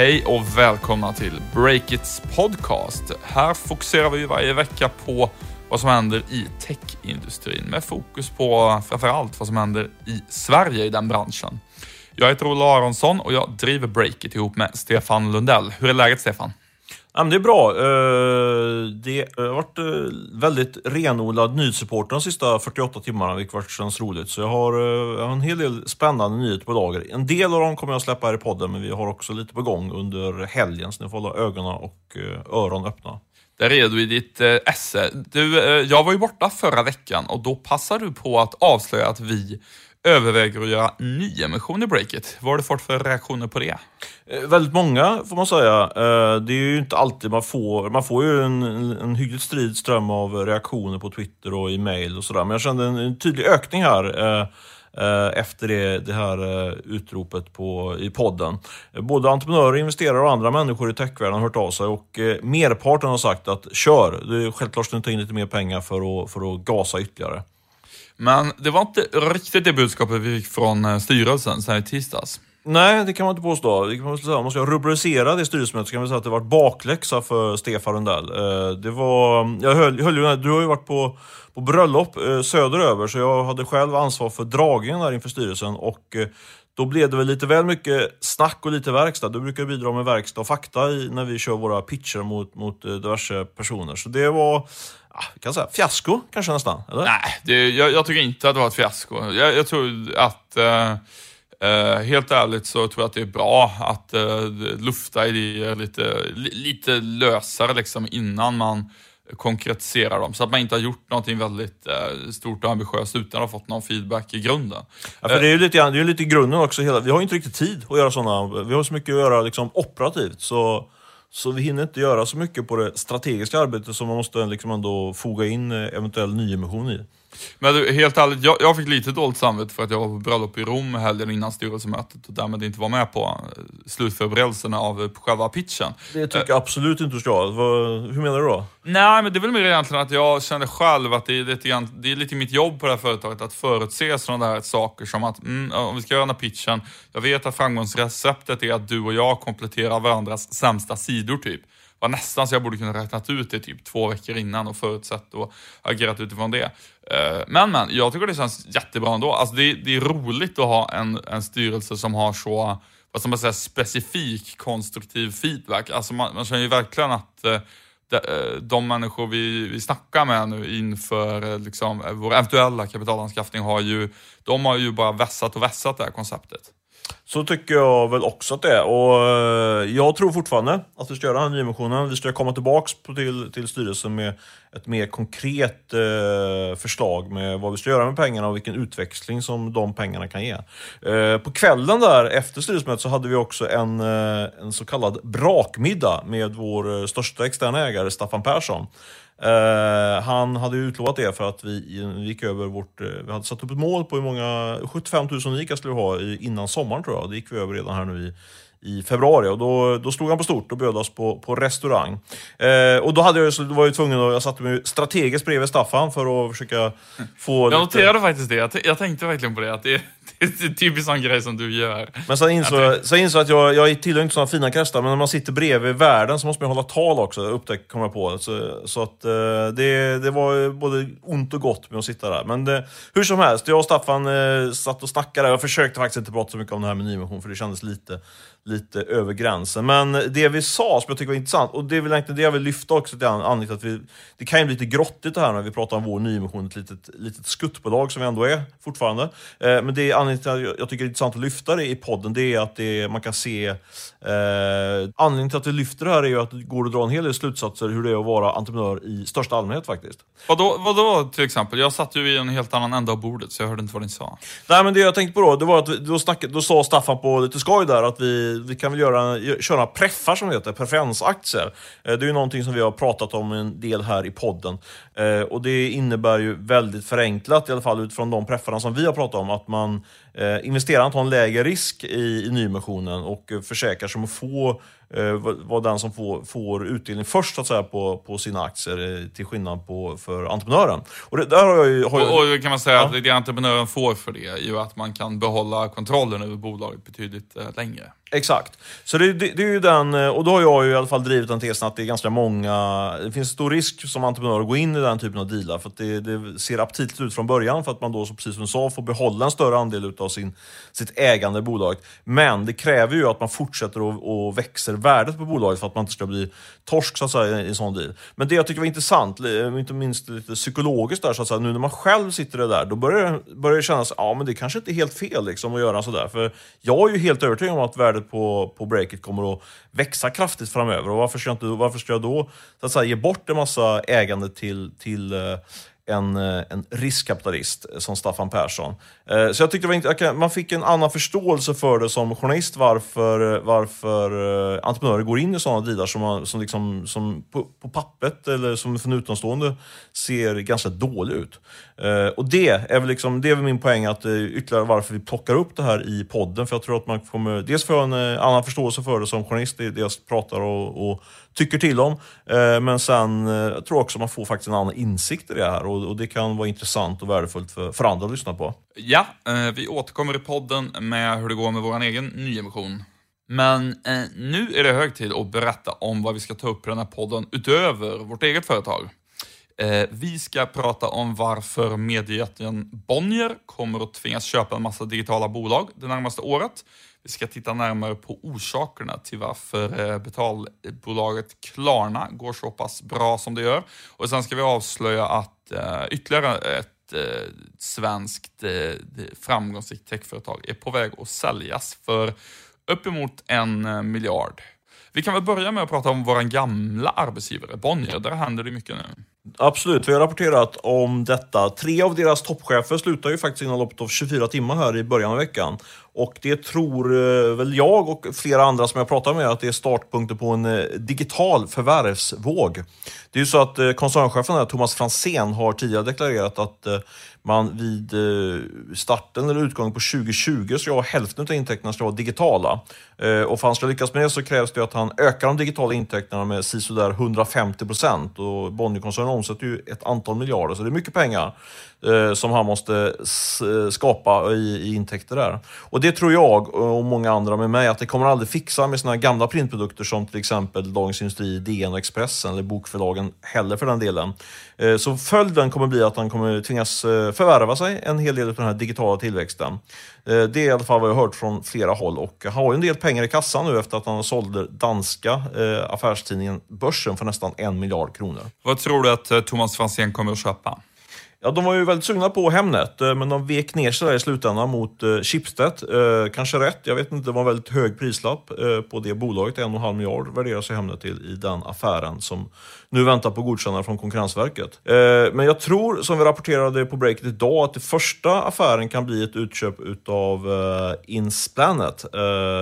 Hej och välkomna till Breakits podcast. Här fokuserar vi varje vecka på vad som händer i techindustrin med fokus på framförallt vad som händer i Sverige i den branschen. Jag heter Ola Aronsson och jag driver Breakit ihop med Stefan Lundell. Hur är läget Stefan? Ja, men det är bra. Eh, eh, det har varit eh, väldigt renodlad nyhetsreporter de sista 48 timmarna, vilket varit känns roligt. Så jag har, en hel del spännande nyheter på lager. En del av dem kommer jag släppa här i podden, men vi har också lite på gång under helgen, så ni får hålla ögonen och öronen öron öppna. Där är du i ditt esse. Du, jag var ju borta förra veckan och då passade du på att avslöja att vi överväger att göra nyemission i Breakit. Vad har du fått för reaktioner på det? Eh, Väldigt många får man säga. Eh, Det är ju inte alltid man får, man får ju en, en hyggligt strid ström av reaktioner på Twitter och i mail och sådär. Men jag kände en, en tydlig ökning här eh, eh efter det, det här eh, utropet på, i podden. Eh, både entreprenörer, investerare och andra människor i techvärlden har hört av sig och merparten har sagt att kör, du, självklart ska ni ta in lite mer pengar för att, för att gasa ytterligare. Men det var inte riktigt det budskapet vi fick från eh, styrelsen styrelsen sen i tisdags. Nej, det kan man inte påstå. Det kan man säga. Om man ska rubricera det styrelsemötet så kan man säga att det var bakläxa för Stefan Rundell. Eh, det var, jag höll, höll du har ju varit på, på bröllop eh, söderöver så jag hade själv ansvar för dragningen där inför styrelsen och då blev det väl lite väl mycket snack och lite verkstad. Du brukar bidra med verkstad och fakta i, när vi kör våra pitcher mot, mot diverse personer. Så det var, vi kan säga fiasko kanske nästan. Eller? Nej, det, jag, jag tycker inte att det var ett fiasko. Jag, jag tror att, eh, eh, helt ärligt så tror jag att det är bra att eh, lufta idéer lite, li, lite lösare liksom innan man konkretiserar dem. Så att man inte har gjort någonting väldigt eh, stort och ambitiöst utan att ha fått någon feedback i grunden. Ja, för det är ju lite, det är lite grunden också. Hela, vi har ju inte riktigt tid att göra sådana. Vi har så mycket att göra liksom, operativt. Så, så vi hinner inte göra så mycket på det strategiska arbetet som man måste liksom ändå foga in eh, eventuell nyemission i. Men du, helt ärligt, jag, jag fick lite dåligt samvete för att jag var på bröllop i Rom helgen innan styrelsemötet och därmed inte var med på eh, slutförberedelserna av eh, själva pitchen. Det tycker jag absolut inte du ska. Hur menar du då? Nej, men det är väl mer egentligen att jag kände själv att det är lite, grann, det är lite mitt jobb på det här företaget att förutse sådana där saker som att mm, om vi ska göra den här pitchen, jag vet att framgångsreceptet är att du och jag kompletterar varandras sämsta sidor typ. Var nästan så jag borde kunna räknat ut det typ två veckor innan och förutsett och agerat utifrån det. Eh, men men, jag tycker det känns jättebra ändå. Alltså det, det är roligt att ha en, en styrelse som har så, vad ska man säga, specifik konstruktiv feedback. Alltså man, man känner ju verkligen att eh, de, eh, de människor vi, vi snackar med nu inför liksom, vår eventuella kapitalanskaffning har ju, de har ju bara vässat och vässat det här konceptet. Så tycker jag väl också att det är. Och eh, jag tror fortfarande att vi ska göra den här nyemissionen. Vi ska komma tillbaks till, till styrelsen med ett mer konkret eh, förslag med vad vi ska göra med pengarna och vilken utväxling som de pengarna kan ge. Eh, på kvällen där efter styrelsemötet så hade vi också en, eh, en så kallad brakmiddag med vår eh, största externa ägare Staffan Persson. Eh, han hade utlovat det för att vi, gick över vårt... eh, vi hade satt upp ett mål på hur många... 75 000 unika skulle vi ha innan sommaren tror jag. Det gick vi över redan här nu i, i februari och då, då slog han på stort och bjöd oss på, på restaurang. Eh, och då hade jag, då var jag tvungen att... Jag satte mig strategiskt bredvid Staffan för att försöka få... Jag lite- noterade faktiskt det. Jag, jag tänkte verkligen på det. Att det, det är en typisk sån grej som du gör. Men sen insåg jag, sen insåg att jag, jag tillhör inte sådana fina kretsar, men när man sitter bredvid världen så måste man hålla tal också, upptäck, kom jag på. Så, så att eh, det, det var både ont och gott med att sitta där. Men det, hur som helst, jag och Staffan eh, satt och snackade. Jag försökte faktiskt inte prata så mycket om det här med nyemission, för det kändes lite, lite över gränsen. Men det vi sa, som jag tycker var intressant, och det är väl egentligen det jag vill lyfta också till an- anledningen till att vi... Det kan ju bli lite grottigt det här när vi pratar om vår nyemission, ett litet, litet skuttbolag som vi ändå är fortfarande. Eh, men det är anledningen till att jag, tycker det är intressant att lyfta det i podden, det är att det, man kan se... Eh, anledningen till att vi lyfter det här är ju att det går att dra en hel del slutsatser hur det är att vara entreprenör i största allmänhet faktiskt. Vadå, vadå till exempel? Jag satt ju i en helt annan ända av bordet så jag hörde inte vad ni sa. Nej men det jag tänkte på då, det var att vi- då, snack, då sa Staffan på lite skoj där att vi, vi kan väl göra, gö- köra preffar som det heter, preferensaktier. Eh, Det är ju någonting som vi har pratat om en del här i podden. Eh, Och det innebär ju väldigt förenklat, i alla fall utifrån de preffarna som vi har pratat om, att man Eh, investeraren tar en lägre risk i, i nyemissionen och eh, försäkrar sig om att få vara den som får, får utdelning först så att säga, på, på sina aktier, eh, till skillnad på, för entreprenören. Och det, där har jag ju, har jag... Och, och kan man säga ja. att det entreprenören får för det är ju att man kan behålla kontrollen över bolaget betydligt eh, längre. Exakt. Så det, det, det, är ju den, eh, och då har jag ju i alla fall drivit den tesen att det är ganska många, det finns stor risk som entreprenör att gå in i den typen av dealar för att det, det ser aptitligt ut från början för att man då, precis som du sa, får behålla en större andel av sin, sitt ägande i bolaget. Men det kräver ju att man fortsätter och, och växer värdet på bolaget för att man inte ska bli torsk så att säga, i en sån deal. Men det jag tycker var intressant, eh, inte minst lite psykologiskt där, så att säga, nu när man själv sitter där, då börjar, börjar det kännas, ja men det kanske inte är helt fel liksom, att göra sådär. För jag är ju helt övertygad om att värdet på, på breaket kommer att växa kraftigt framöver. Och varför ska jag, inte, varför ska jag då så att säga, ge bort en massa ägande till, till eh, en, eh, en riskkapitalist som Staffan Persson. Eh, så jag tyckte det var man fick en annan förståelse för det som journalist varför, eh, varför entreprenörer går in i sådana dealar som, som, liksom, som på, på pappret eller som för en utomstående ser ganska dålig ut. Och det är väl, liksom, det är väl min poäng att ytterligare varför vi plockar upp det här i podden. För jag tror att man kommer dels få en annan förståelse för det som journalist, det jag pratar och, och tycker till om. Eh, men sen eh, jag tror jag också man får faktiskt en annan insikt i det här och, det kan vara intressant och värdefullt för, för andra att lyssna på. Ja, eh, vi återkommer i podden med hur det går med vår egen nyemission. Men nu är det hög tid att berätta om vad vi ska ta upp i den här podden utöver vårt eget företag. Vi ska prata om varför mediejätten Bonnier kommer att tvingas köpa en massa digitala bolag det närmaste året. Vi ska titta närmare på orsakerna till varför eh, betalbolaget Klarna går så pass bra som det gör. Och sen ska vi avslöja att eh, ytterligare ett eh, svenskt framgångsrikt techföretag är på väg att säljas för uppemot en miljard. Vi kan väl börja med att prata om vår gamla arbetsgivare Bonnier. Där händer det mycket nu. Absolut, vi har rapporterat om detta. Tre av deras toppchefer slutar ju faktiskt inom loppet av 24 timmar här i början av veckan. Och det tror eh, väl jag och flera andra som jag pratar med att det är startpunkten på en eh, digital förvärvsvåg. Det är ju så att eh, koncernchefen här, Thomas Fransén har tidigare deklarerat att man vid starten eller utgången på 2020 ska ha hälften av intäkterna ska vara digitala. Och för att han ska lyckas med det så krävs det att han ökar de digitala intäkterna med sisådär 150 procent. Och Bonnierkoncernen omsätter ju ett antal miljarder, så det är mycket pengar eh, som han måste eh, skapa i, i, intäkter där. Och det tror jag eh, och många andra med mig att det kommer aldrig fixa med såna gamla printprodukter som till exempel Dagens Industri, DN och Expressen eller bokförlagen heller för den delen. Eh, så följden kommer bli att han kommer tvingas eh, förvärva sig en hel del av den här digitala tillväxten. Det är i alla fall vad jag har hört från flera håll och han har ju en del pengar i kassan nu efter att han sålde danska affärstidningen Börsen för nästan en miljard kronor. Vad tror du att Thomas Franzén kommer att köpa? Ja, de var ju väldigt sugna på Hemnet, eh, men de vek ner sig där i slutändan mot eh, Schibsted. Eh, kanske rätt, jag vet inte, det var en väldigt hög prislapp på det bolaget. En och en halv miljard värderar sig Hemnet till i den affären som nu väntar på godkännande från Konkurrensverket. Men jag tror, som vi rapporterade på breaket idag, att det första affären kan bli ett utköp utav Insplanet,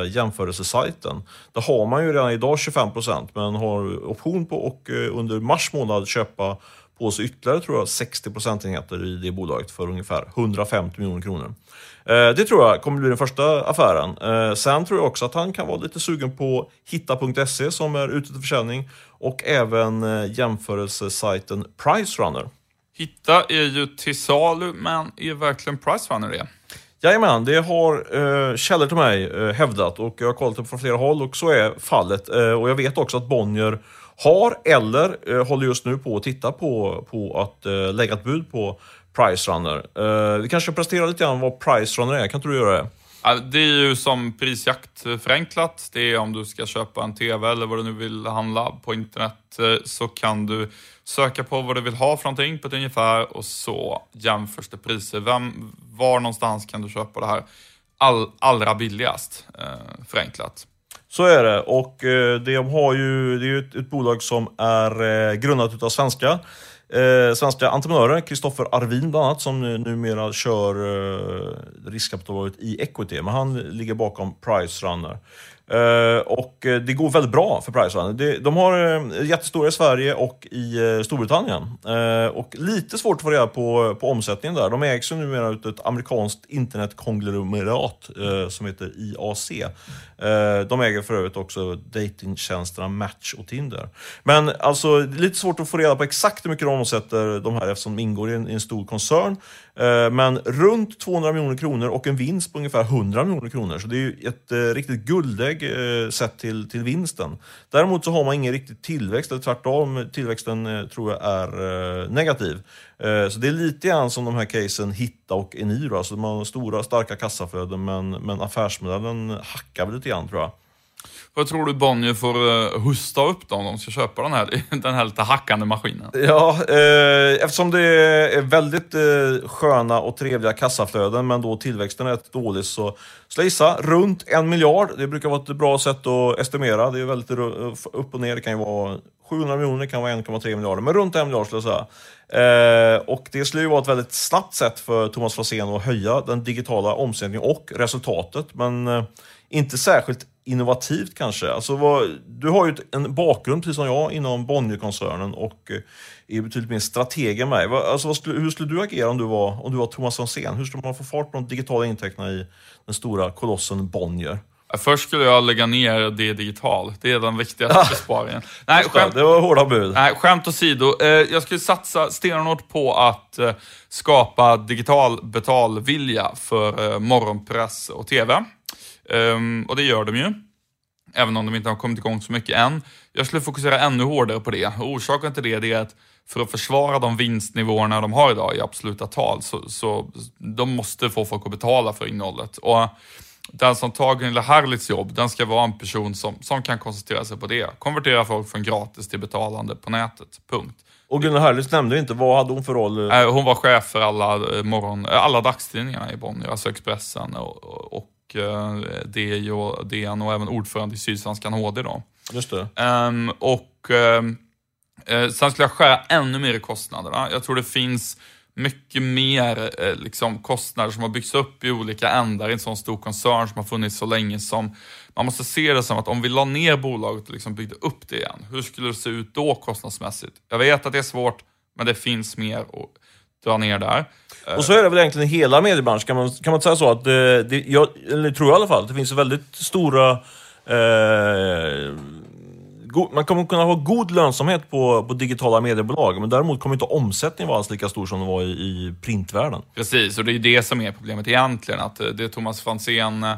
jämförelsesajten. Där har man ju redan idag 25 procent, men har option på och under mars månad köpa på sig ytterligare tror jag 60 procentenheter i det bolaget för ungefär 150 miljoner kronor. Eh, det tror jag kommer bli den första affären. Eh, sen tror jag också att han kan vara lite sugen på Hitta.se som är ute till försäljning och även eh, jämförelsesajten Pricerunner. Hitta är ju till salu, men är verkligen Pricerunner det? Jajamän, det har eh, källor till mig eh, hävdat och jag har kollat det från flera håll och så är fallet. Eh, och jag vet också att Bonnier har eller eh, håller just nu på att titta på, på att eh, lägga ett bud på Pricerunner. Eh, vi kanske presterar lite grann vad Pricerunner är, kan inte du göra det? Det är ju som prisjakt förenklat. Det är om du ska köpa en TV eller vad du nu vill handla på internet eh, så kan du söka på vad du vill ha för någonting på ett ungefär och så jämförs det priser. Vem, var någonstans kan du köpa det här all, allra billigast eh, förenklat? Så är det. Och eh, de har ju, det är ju ett, ett bolag som är eh, grundat av svenska eh, svenska entreprenörer, Kristoffer Arvin bland annat, som numera kör eh, riskkapitalbolaget i Equity, men han ligger bakom Pricerunner. Eh, Eh, och eh, det går väldigt bra för Priceline. De har eh, jättestora i Sverige och i Storbritannien. Och lite svårt att få reda på, på omsättningen där. De ägs ju numera av ett amerikanskt internetkonglomerat som heter IAC. De äger för övrigt också datingtjänsterna Match och Tinder. Men alltså, det är lite svårt att få reda på exakt hur mycket de omsätter de här eftersom de ingår i en, i en stor koncern. Men runt 200 miljoner kronor och en vinst på ungefär 100 miljoner kronor. Så det är ju ett riktigt guldägg eh, sett till, till vinsten. Däremot så har man ingen riktig tillväxt, eller tvärtom, tillväxten eh, tror jag är eh, negativ. Eh, så det är lite grann som de här casen Hitta och Eniro. Alltså man har stora starka kassaflöden men, men affärsmodellen hackar väl lite grann tror jag. Vad tror du Bonnier får eh, hosta husta upp då om de ska köpa den här, den här lite hackande maskinen? Ja, eh, eftersom det är väldigt eh, sköna och trevliga kassaflöden men då tillväxten är rätt dålig så skulle jag gissa runt en miljard. Det brukar vara ett bra sätt att estimera. Det är väldigt eh, upp och ner. Det kan ju vara 700 miljoner, det kan vara 1,3 miljarder, men runt en miljard skulle jag säga. Eh, och det skulle ju vara ett väldigt snabbt sätt för Thomas Franzén att höja den digitala omsättningen och resultatet, men eh, inte särskilt innovativt kanske. Alltså vad, du har ju en bakgrund, precis som jag, inom Bonnierkoncernen och eh, är betydligt mer strateg än mig. Alltså, skulle, hur skulle du agera om du var, om du var Thomas Franzén? Hur skulle man få fart på de digitala intäkterna i den stora kolossen Bonnier? Först skulle jag lägga ner det digital. Det är den viktigaste besparingen. Nej, skämt, Det var hårda bud. Nej, skämt åsido. Eh, jag skulle satsa stenhårt på att eh, skapa digital betalvilja för morgonpress och TV. Ehm, och det gör de ju. Även om de inte har kommit igång så mycket än. Jag skulle fokusera ännu hårdare på det. Och orsaken till det, är att för att försvara de vinstnivåerna de har idag i absoluta tal, så, så de måste få folk att betala för innehållet. Och den som tar Gunilla Herlitz jobb, den ska vara en person som, som kan koncentrera sig på det. Konvertera folk från gratis till betalande på nätet. Punkt. Och Gunnar Herlitz nämnde inte, vad hade hon för roll? Eh, Hon var chef för alla, eh, morgon, eh, alla dagstidningarna i Bonnier, alltså Expressen och, och, och eh, DI och DN och även ordförande i Sydsvenskan HD. Då. Just det. Ehm, och ehm, eh, sen skulle jag skära ännu mer i kostnaderna. Jag tror det finns mycket mer eh, liksom, kostnader som har byggts upp i olika ändar i en sån stor koncern som har funnits så länge som man måste se det som att om vi la ner bolaget och liksom byggde upp det igen, hur skulle det se ut då kostnadsmässigt? Jag vet att det är svårt, men det finns mer att dra ner där. Och så är det väl egentligen i hela mediebranschen, kan man, kan man inte säga så? Att det, det, jag eller tror jag i alla fall, att det finns väldigt stora... Eh, go, man kommer kunna ha god lönsamhet på, på digitala mediebolag, men däremot kommer inte omsättningen vara alls lika stor som den var i, i printvärlden. Precis, och det är det som är problemet egentligen. Att eh, det är Thomas Franzén, eh,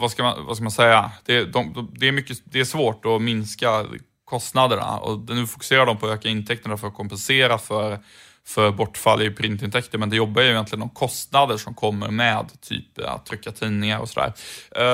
vad ska man, vad ska man säga? Det, de, de, det, är mycket, det är svårt att minska kostnaderna och nu fokuserar de på att öka intäkterna för att kompensera för, för bortfall i printintäkter. Men det jobbar ju egentligen om kostnader som kommer med typ att trycka tidningar och sådär.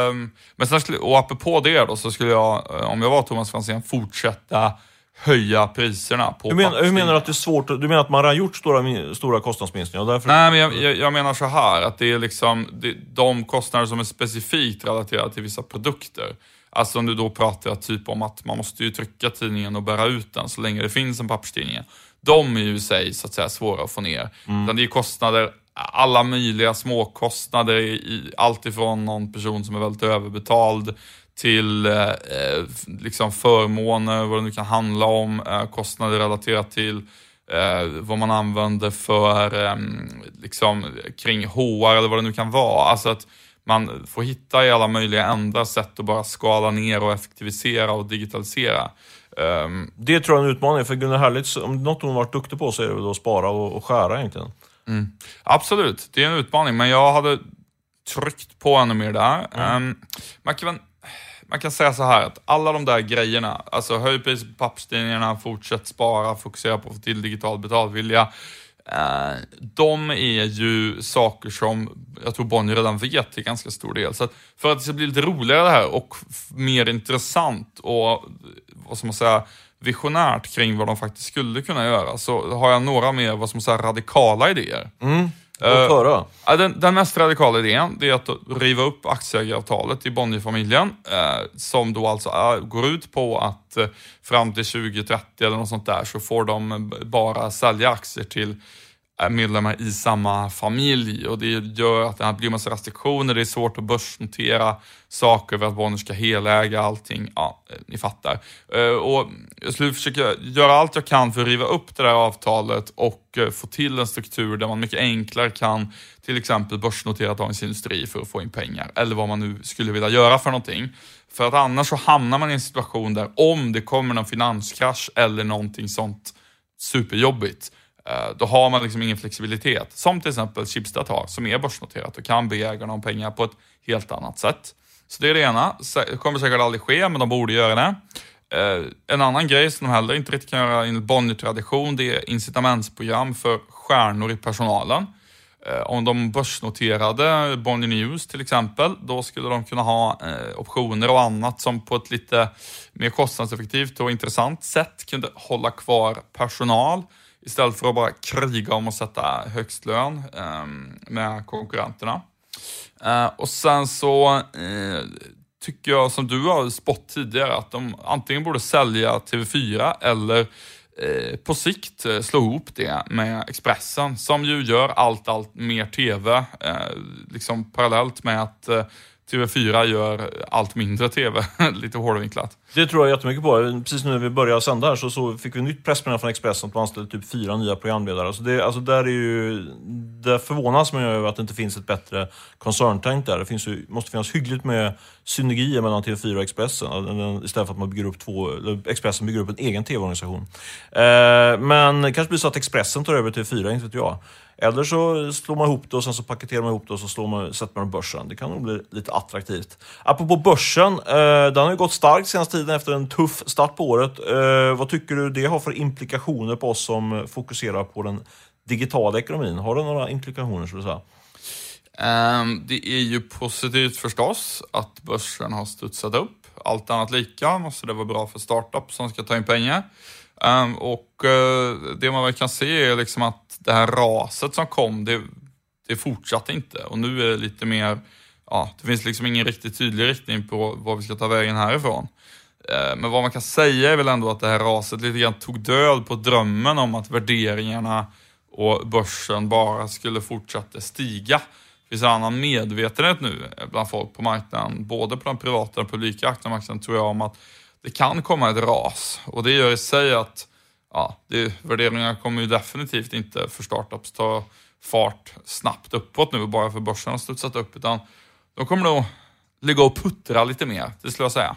Um, men sen och apropå det då så skulle jag, eh, om jag var Thomas Franzén, fortsätta höja priserna på Hur, men, hur menar du att det är svårt? Du menar att man redan gjort stora, stora kostnadsminskningar? Därför... Nej, men jag, jag, jag menar så här att det är liksom det, de kostnader som är specifikt relaterade till vissa produkter. Alltså om du då pratar typ om att man måste ju trycka tidningen och bära ut den så länge det finns en papperstidning. De är ju i sig så att säga svåra att få ner. Utan det är kostnader, alla möjliga småkostnader, i, i, allt ifrån någon person som är väldigt överbetald till eh, eh, liksom förmåner, vad det nu kan handla om, eh, kostnader relaterat till eh, vad man använder för eh, liksom, kring HR eller vad det nu kan vara. Alltså att man får hitta i alla möjliga andra sätt att bara skala ner och effektivisera och digitalisera. Ehm, Det tror jag är en utmaning, för Gunnar Herlitz, om något hon varit duktig på så är det väl att spara och, och skära egentligen. absolut, det är en utmaning, men jag hade tryckt på ännu mer där. Ehm, man, kan, man kan säga så här att alla de där grejerna, alltså höj pris på papperstidningarna, fortsätt spara, fokusera på att få till digital betalvilja. Eh, de är ju saker som jag tror Bonnier redan vet till ganska stor del. Så att för att det ska bli lite roligare det här och mer intressant och vad ska man säga, visionärt kring vad de faktiskt skulle kunna göra så har jag några mer vad ska man säga, radikala idéer. Höra. Ja, den, den mest radikala idén det är att riva upp aktieägaravtalet i Bonnierfamiljen eh, som då alltså eh, går ut på att eh, fram till 2030 eller något sånt där så får de bara sälja aktier till är medlemmar i samma familj och det gör att det blir massa restriktioner, det är svårt att börsnotera saker för att Bonnier ska heläga allting. Ja, eh, ni fattar. Eh, och jag skulle försöka göra allt jag kan för att riva upp det där avtalet och eh, få till en struktur där man mycket enklare kan till exempel börsnotera Dagens Industri för att få in pengar eller vad man nu skulle vilja göra för någonting. För att annars så hamnar man i en situation där om det kommer någon finanskrasch eller någonting sånt superjobbigt Eh, då har man liksom ingen flexibilitet. Som till exempel Schibsted har, som är börsnoterat och kan be ägarna om pengar på ett helt annat sätt. Så det är det ena. Det kommer säkert aldrig ske, men de borde göra det. Eh, en annan grej som de heller inte riktigt kan göra enligt Bonnier-tradition, det är incitamentsprogram för stjärnor i personalen. Eh, om de börsnoterade Bonnier News till exempel, då skulle de kunna ha optioner och annat som på ett lite mer kostnadseffektivt och intressant sätt kunde hålla kvar personal Istället för att bara kriga om att sätta högst lön eh, med konkurrenterna. Eh, och sen så eh, tycker jag, som du har spått tidigare, att de antingen borde sälja TV4 eller eh, på sikt eh, slå ihop det med Expressen som ju gör allt, allt mer TV, eh, liksom parallellt med att eh, TV4 gör allt mindre TV, lite hårdvinklat. Det tror jag jättemycket på. Precis nu när vi började sända här så, så fick vi nytt pressmeddelande från Expressen att man anställde typ fyra nya programledare. Så det, alltså där är ju, där förvånas man ju över att det inte finns ett bättre koncerntänk där. Det finns ju, måste finnas hyggligt med synergier mellan TV4 och Expressen eh, istället för att man bygger upp två, Expressen bygger upp en egen TV-organisation. Eh, men det kanske blir så att Expressen tar över TV4, inte vet jag. Eller så slår man ihop det och sen så paketerar man ihop det och så slår man, sätter man på börsen. Det kan nog bli lite attraktivt. Apropå börsen, eh, den har ju gått starkt senaste tiden efter en tuff start på året. Eh, vad tycker du det har för implikationer på oss som fokuserar på den digitala ekonomin? Har det några implikationer skulle du säga? Um, det är ju positivt förstås att börsen har studsat upp. Allt annat lika måste det vara bra för startups som ska ta in pengar. Um, och uh, det man väl kan se är liksom att det här raset som kom, det, det fortsatte inte. Och nu är det lite mer, ja, det finns liksom ingen riktigt tydlig riktning på vad vi ska ta vägen härifrån. Eh, men vad man kan säga är väl ändå att det här raset lite grann tog död på drömmen om att värderingarna och börsen bara skulle fortsätta stiga. Det finns en annan medvetenhet nu bland folk på marknaden, både på den privata och publika aktiemarknaden tror jag om att det kan komma ett ras och det gör i sig att ja, det, värderingarna kommer ju definitivt inte för startups ta fart snabbt uppåt nu bara för börsen har studsat upp utan de kommer nog ligga och puttra lite mer, det skulle jag säga.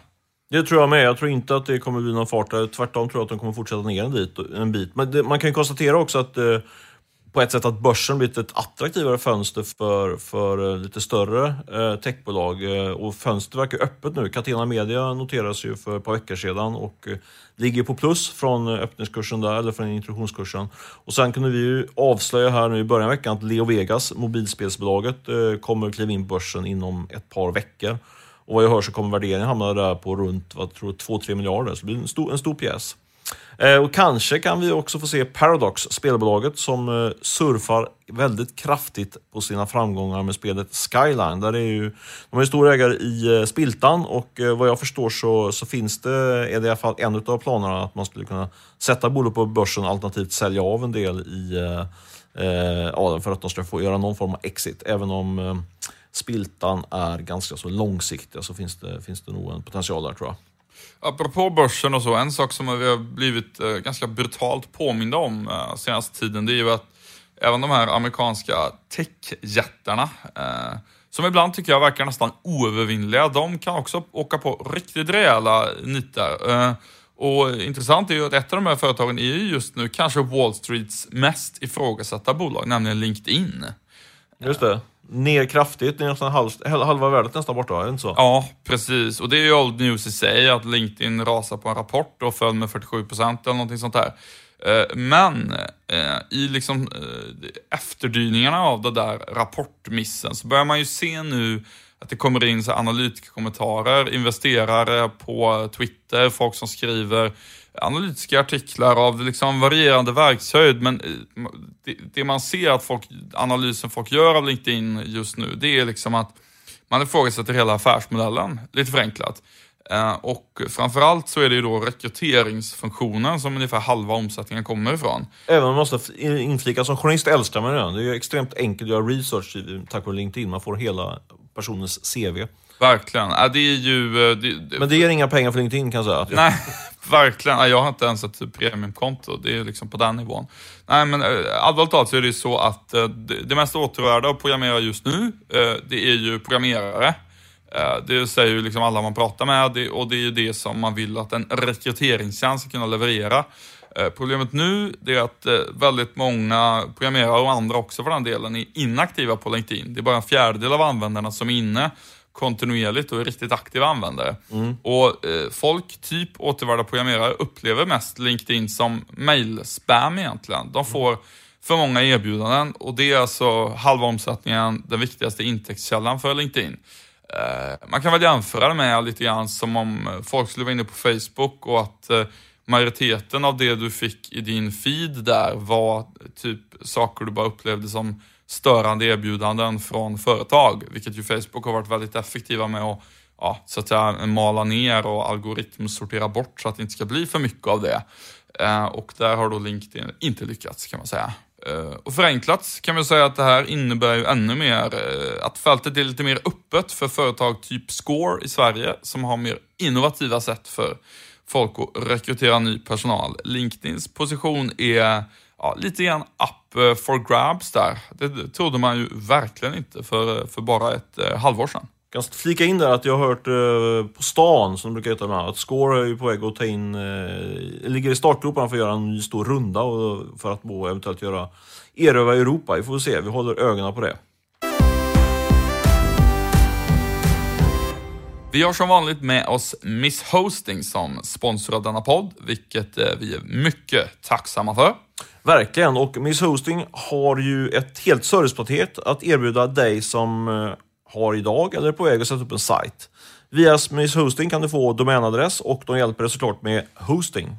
Det tror jag med. Jag tror inte att det kommer bli någon fart där. Tvärtom tror jag att de kommer fortsätta ner en, dit, en bit. Men det, man kan ju konstatera också att eh, på ett sätt att börsen blivit ett attraktivare fönster för, för eh, lite större eh, techbolag. Eh, och fönstret verkar öppet nu. Catena Media noterades ju för ett par veckor sedan och eh, ligger på plus från eh, öppningskursen där, eller från introduktionskursen. Och sen kunde vi ju avslöja här nu i början av veckan att Leo Vegas, mobilspelsbolaget, eh, kommer att kliva in på börsen inom ett par veckor. Och vad jag hör så kommer värderingen hamna där på runt 2-3 miljarder, så det blir en stor, en stor pjäs. Eh, och kanske kan vi också få se Paradox, spelbolaget som eh, surfar väldigt kraftigt på sina framgångar med spelet Skyline. Där är ju, de är stora ägare i eh, Spiltan och eh, vad jag förstår så, så finns det, är det i alla fall en av planerna att man skulle kunna sätta bolaget på börsen alternativt sälja av en del i eh, Eh, ja, för att de ska få göra någon form av exit. Även om eh, Spiltan är ganska så långsiktiga så finns det, finns det nog en potential där tror jag. Apropå börsen och så, en sak som vi har blivit eh, ganska brutalt påminda om eh, senaste tiden, det är ju att även de här amerikanska techjättarna, eh, som ibland tycker jag verkar nästan oövervinnliga, de kan också åka på riktigt rejäla nitar. Eh, och intressant är ju att ett av de här företagen är ju just nu kanske Wall Streets mest ifrågasatta bolag, nämligen LinkedIn. Just det ner kraftigt, nästan halv, halva värdet nästan borta, är det inte så? Ja, precis. Och det är ju old news i sig att LinkedIn rasar på en rapport och föll med 47 procent eller någonting sånt där. Eh, men eh, i liksom eh, efterdyningarna av det där rapportmissen så börjar man ju se nu att det kommer in så analytikerkommentarer, investerare på Twitter, folk som skriver analytiska artiklar av liksom varierande verkshöjd, men eh, det, det, man ser att folk, analysen folk gör av LinkedIn just nu, det är liksom att man ifrågasätter hela affärsmodellen, lite förenklat. Eh, och framförallt så är det ju då rekryteringsfunktionen som ungefär halva omsättningen kommer ifrån. Även om man måste inflika, som journalist älskar man det. Det är extremt enkelt att göra research tack vare LinkedIn. Man får hela personens CV. Verkligen. Äh, det är ju... eh, Det, Men det ger inga pengar för LinkedIn kan jag säga. Nej, verkligen. Jag har inte ens ett premiumkonto. Det är liksom på den nivån. Nej, men eh, allvarligt talat så är det ju så att eh, det, mest åtråvärda att programmera just nu, det är ju programmerare. Det säger ju liksom alla man pratar med och det är ju det som man vill att en rekryteringstjänst ska kunna leverera. Eh, Problemet nu är att eh, väldigt många programmerare och andra också för den delen är inaktiva på LinkedIn. Det är bara en fjärdedel av användarna som är inne kontinuerligt och är riktigt aktiva användare. Och eh, folk, typ återvärda programmerare, upplever mest LinkedIn som mail-spam egentligen. De får för många erbjudanden och det är alltså halva omsättningen, den viktigaste intäktskällan för LinkedIn. Eh, man kan väl jämföra det med lite grann som om folk skulle vara inne på Facebook och att eh, majoriteten av det du fick i din feed där var typ saker du bara upplevde som störande erbjudanden från företag, vilket ju Facebook har varit väldigt effektiva med att ja, så att säga, mala ner och algoritmsortera bort så att det inte ska bli för mycket av det. Eh, och där har då LinkedIn inte lyckats kan man säga. Eh, och förenklat kan man säga att det här innebär ju ännu mer eh, att fältet är lite mer öppet för företag typ Score i Sverige som har mer innovativa sätt för folk att rekrytera ny personal. LinkedIns position är ja, lite grann up eh, for grabs där. Det trodde man ju verkligen inte för, eh, för bara ett eh, halvår sedan. Jag kan flika in där att jag har hört eh, på stan, som det brukar heta med, att Score är ju på väg att ta in, eh, ligger i startgroparna för att göra en ny stor runda och för att då eventuellt göra erövra Europa. Vi får se, vi håller ögonen på det. Vi har som vanligt med oss Miss Hosting som sponsrar denna podd, vilket eh, vi är mycket tacksamma för. Verkligen, och Miss Hosting har ju ett helt servicepaket att erbjuda dig som eh, har idag eller är på väg att sätta upp en sajt. Via Miss Hosting kan du få domänadress och de hjälper dig såklart med hosting.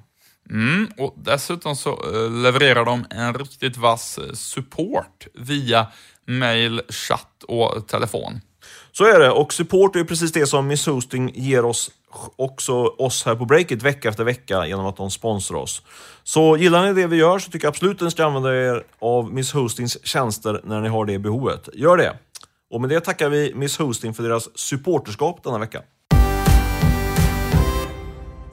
Mm, och dessutom så eh, levererar de en riktigt vass support via mail, chatt och telefon. Så är det, och support är precis det som Miss Hosting ger oss också oss här på Breakit vecka efter vecka genom att de sponsrar oss. Så gillar ni det vi gör så tycker jag absolut att ni ska använda er av Miss Hostings tjänster när ni har det behovet. Gör det! Och med det tackar vi Miss Hosting för deras supporterskap denna vecka.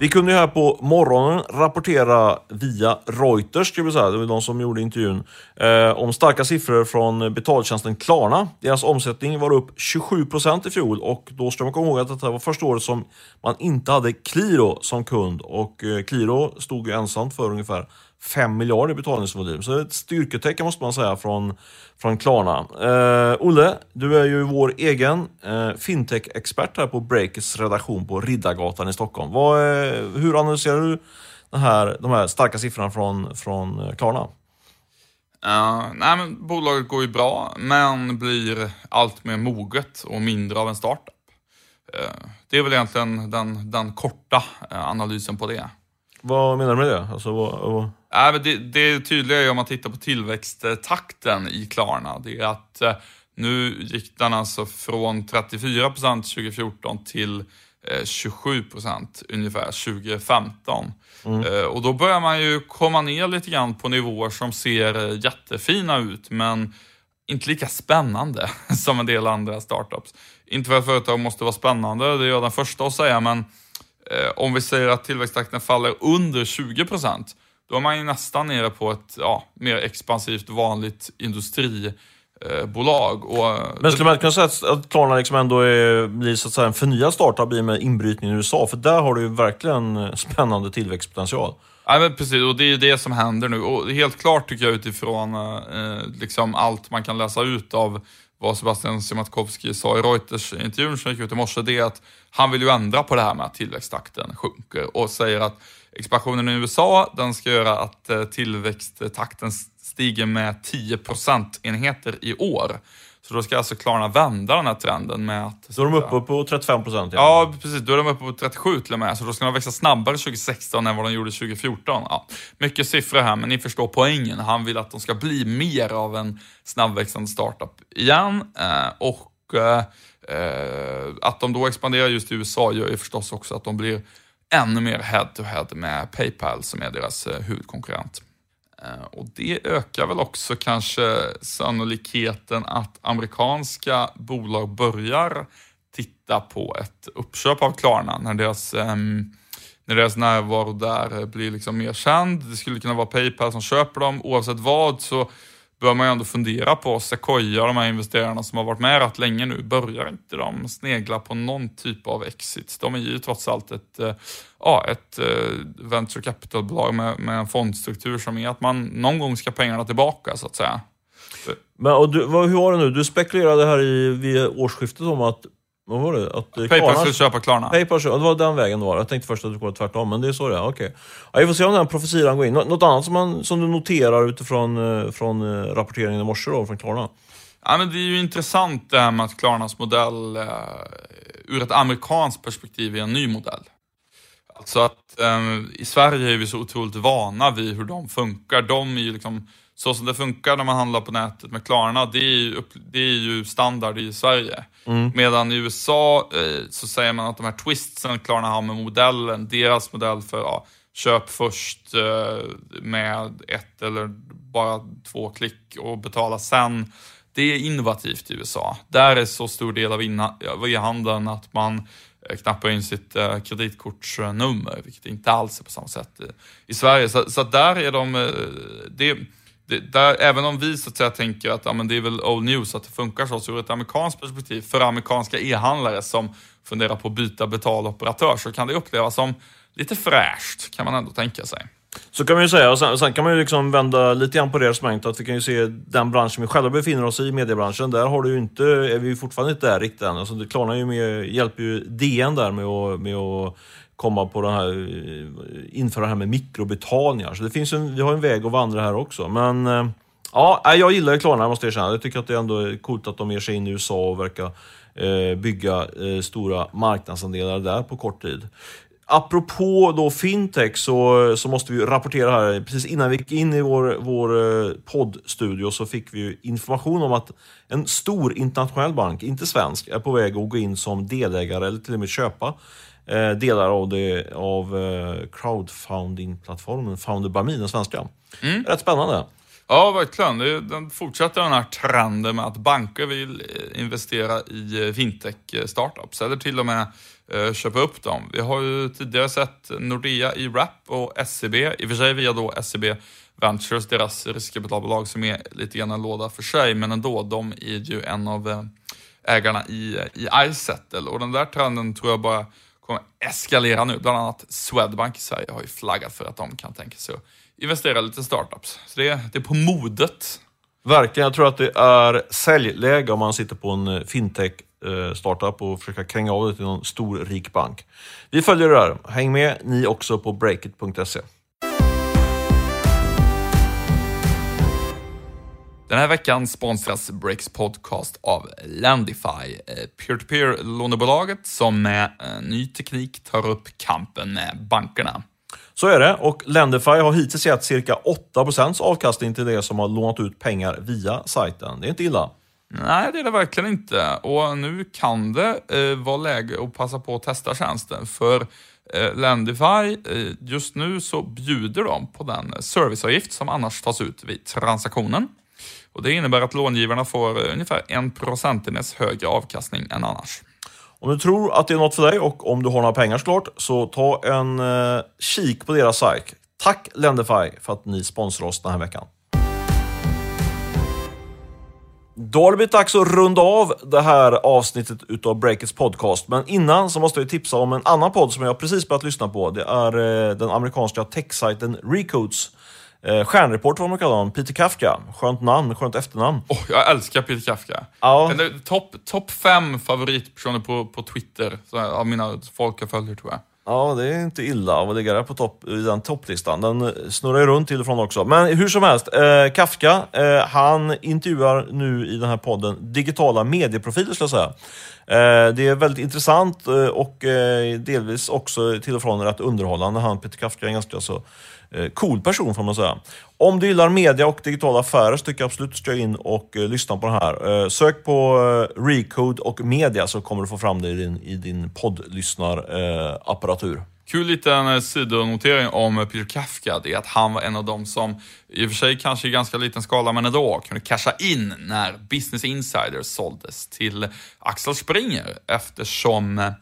Vi kunde ju här på morgonen rapportera via Reuters, ska vi säga, det var de som gjorde intervjun, eh, om starka siffror från betaltjänsten Klarna. Deras omsättning var upp 27% i fjol och då ska man komma ihåg att detta var första året som man inte hade Qliro som kund. Och eh, Qliro stod ju ensamt för ungefär 5 miljarder i betalningsvolym. Så ett styrketecken måste man säga från, från Klarna. Eh, Olle, du är ju vår egen eh, fintech-expert här på Breakers redaktion på Riddargatan i Stockholm. Vad, eh, hur analyserar du den här, de här starka siffrorna från, från eh, Klarna? Uh, nej, men bolaget går ju bra, men blir allt mer moget och mindre av en startup. Uh, det är väl egentligen den, den korta analysen på det. Vad menar du med det? Alltså, vad, vad... Men det, det tydliga är om man tittar på tillväxttakten i Klarna. Det är att eh, nu gick den alltså från 34 procent 2014 till eh, 27 procent ungefär 2015. Eh, och då börjar man ju komma ner lite grann på nivåer som ser eh, jättefina ut, men inte lika spännande som en del andra startups. Inte för att företag måste vara spännande, det är jag den första att säga, men eh, om vi säger att tillväxttakten faller under 20 procent, då är man ju nästan nere på ett ja, mer expansivt vanligt industribolag. Och, Men skulle man kunna säga att, att Klarna liksom ändå är, blir så att säga en förnyad startup i och med inbrytningen i USA? För där har du ju verkligen spännande tillväxtpotential. Ja, men precis, och det är ju det som händer nu. Och helt klart tycker jag utifrån eh, liksom allt man kan läsa ut av vad Sebastian Siemiatkowski sa i Reuters-intervjun som gick ut i morse, det är att han vill ju ändra på det här med att tillväxttakten sjunker och säger att expansionen i USA, den ska göra att eh, tillväxttakten stiger med 10 procentenheter i år. Så då ska alltså Klarna vända den här trenden med att... Så är de uppe på 35 procent. Ja, precis. Då är de uppe på 37 till och med, så då ska de växa snabbare 2016 än vad de gjorde 2014. Ja, mycket siffror här, men ni förstår poängen. Han vill att de ska bli mer av en snabbväxande startup igen. Eh, och Eh, att de då expanderar just i USA gör ju förstås också att de blir ännu mer head-to-head med Paypal som är deras eh, huvudkonkurrent. Eh, och det ökar väl också kanske sannolikheten att amerikanska bolag börjar titta på ett uppköp av Klarna när deras, ehm, när deras närvaro där blir liksom mer känd. Det skulle kunna vara Paypal som köper dem. Oavsett vad så bör man ju ändå fundera på Sequoia, de här investerarna som har varit med rätt länge nu, börjar inte de snegla på någon typ av exit? De är ju trots allt ett, eh, ja, ett eh, venture capital-bolag med, med en fondstruktur som är att man någon gång ska pengarna tillbaka så att säga. Men, och du, vad, hur var det nu? Du spekulerade här i, vid årsskiftet om att vad var det? Att Paypal Klarna, skulle köpa Klarna. Paypal, det var den vägen det var. Jag tänkte först att det var tvärtom, men det är så det är. Okej. Ja, vi får se om den profetian går in. Något annat som, man, som du noterar utifrån eh, från eh, rapporteringen i morse då, från Klarna? Ja, men det är ju intressant det här med att Klarnas modell eh, ur ett amerikanskt perspektiv är en ny modell. Alltså att eh, i Sverige är vi så otroligt vana vid hur de funkar. De är ju liksom så som det funkar när man handlar på nätet med Klarna, det är ju, det är ju standard i Sverige. Mm. Medan i USA eh, så säger man att de här twistsen Klarna har med modellen, deras modell för ja, köp först eh, med ett eller bara två klick och betala sen. Det är innovativt i USA. Där är så stor del av e-handeln att man eh, knappar in sitt eh, kreditkortsnummer, vilket inte alls är på samma sätt i, i Sverige. Så, så där är de... Eh, det, det, där, även om vi så att säga tänker att ja, men det är väl old news att det funkar så, så ur ett amerikanskt perspektiv, för amerikanska e-handlare som funderar på att byta betaloperatör, så kan det upplevas som lite fräscht, kan man ändå tänka sig. Så kan man ju säga, och sen, sen kan man ju liksom vända lite grann på det resonemanget, att vi kan ju se den branschen vi själva befinner oss i, mediebranschen, där har du ju inte, är vi fortfarande inte där riktigt än. Alltså, det klarnar ju med, hjälper ju DN där med att, med att komma på den här, eh, införa det här med mikrobetalningar. Så det finns en, vi har en väg att vandra här också. Men eh, ja, jag gillar Klarna måste jag erkänna. Jag tycker att det ändå är coolt att de ger sig in i USA och verkar eh, bygga stora marknadsandelar där på kort tid. Apropå då fintech så, så måste vi rapportera här, precis innan vi gick in i vår, vår poddstudio så fick vi information om att en stor internationell bank, inte svensk, är på väg att gå in som delägare eller till och med köpa delar av, det, av eh, crowdfunding-plattformen Founder by Me, den svenska. Mm. Rätt spännande. Ja, verkligen. Den fortsätter den här trenden med att banker vill eh, investera i eh, fintech-startups eller till och med eh, köpa upp dem. Vi har ju tidigare sett Nordea i Wrap och SEB, i och för sig via då SEB Ventures, deras riskkapitalbolag som är lite grann en låda för sig, men ändå, de är ju en av ägarna i, i iSettle och den där trenden tror jag bara kommer eskalera nu. Bland annat Swedbank i Sverige har ju flaggat för att de kan tänka sig att investera lite startups. Så det är, det är på modet. Verkligen. Jag tror att det är säljläge om man sitter på en eh, fintech-startup eh, och försöka kränga av det till någon stor rik bank. Vi följer det här. Häng med ni också på breakit.se. Den här veckan sponsras Breaks podcast av Lendify, eh, peer-to-peer-lånebolaget som med eh, ny teknik tar upp kampen med bankerna. Så är det och Lendify har hittills gett cirka 8% avkastning till det som har lånat ut pengar via sajten. Det är inte illa. Nej, det är det verkligen inte. Och nu kan det eh, vara läge att passa på att testa tjänsten. För eh, Lendify, eh, just nu så bjuder de på den serviceavgift som annars tas ut vid transaktionen. Och Det innebär att långivarna får eh, ungefär en procentenhets högre avkastning än annars. Om du tror att det är något för dig och om du har några pengar såklart, så ta en eh, kik på deras sajt. Tack Lendify för att ni sponsrar oss den här veckan. Då har det blivit dags att runda av det här avsnittet utav Breakits podcast. Men innan så måste jag tipsa om en annan podd som jag precis börjat lyssna på. Det är eh, den amerikanska techsajten Recodes Eh, stjärnreporter kallar honom, Peter Kafka. Skönt namn, skönt efternamn. Oh, jag älskar Peter Kafka. Ja. Topp top fem favoritpersoner på, på Twitter, så, av mina folk jag följer tror jag. Ja, det är inte illa att ligga där på topp, i den topplistan. Den snurrar ju runt till och från också. Men hur som helst, eh, Kafka, eh, han intervjuar nu i den här podden digitala medieprofiler, skulle jag säga. Det är väldigt intressant och delvis också till och från rätt underhållande. Han, Peter Kafka, är ganska så Eh, cool person får man säga. Om du gillar media och digitala affärer så tycker jag absolut att du ska in och eh, lyssna på den här. Eh, sök på Recode och media så kommer du få fram det i din, i din poddlyssnarapparatur. Kul liten sidonotering om Peter Kafka, det är att han var en av dem som, i och för sig kanske i ganska liten skala, men ändå, kunde casha in när Business Insider såldes till Axel Springer eftersom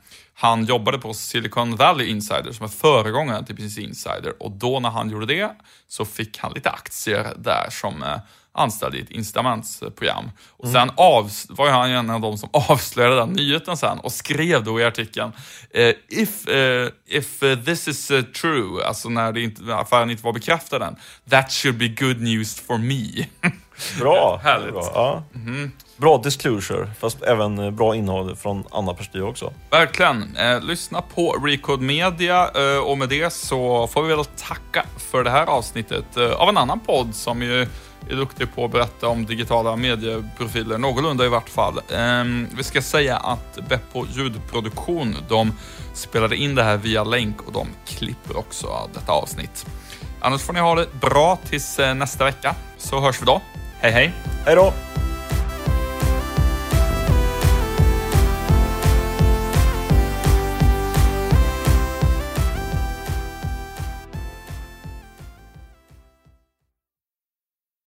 han jobbade på Silicon Valley Insider som är föregångaren till Business Insider och då när han gjorde det så fick han lite aktier där som eh, anställd i ett incitamentsprogram. Och mm. sen av, var han en av de som avslöjade den nyheten sen och skrev då i artikeln eh, If, uh, if this is true, alltså när det inte, affären inte var bekräftad än, that should be good news for me. Bra! Härligt. Bra, ja. mm. bra disclosure, fast även bra innehåll från andra perspektiv också. Verkligen. Eh, lyssna på Recode Media eh, och med det så får vi väl tacka för det här avsnittet eh, av en annan podd som ju är duktig på att berätta om digitala medieprofiler, någorlunda i vart fall. Um, vi ska säga att Beppo ljudproduktion, de spelade in det här via länk och de klipper också detta avsnitt. Annars får ni ha det bra tills eh, nästa vecka, så hörs vi då. Hej hej! Hej då!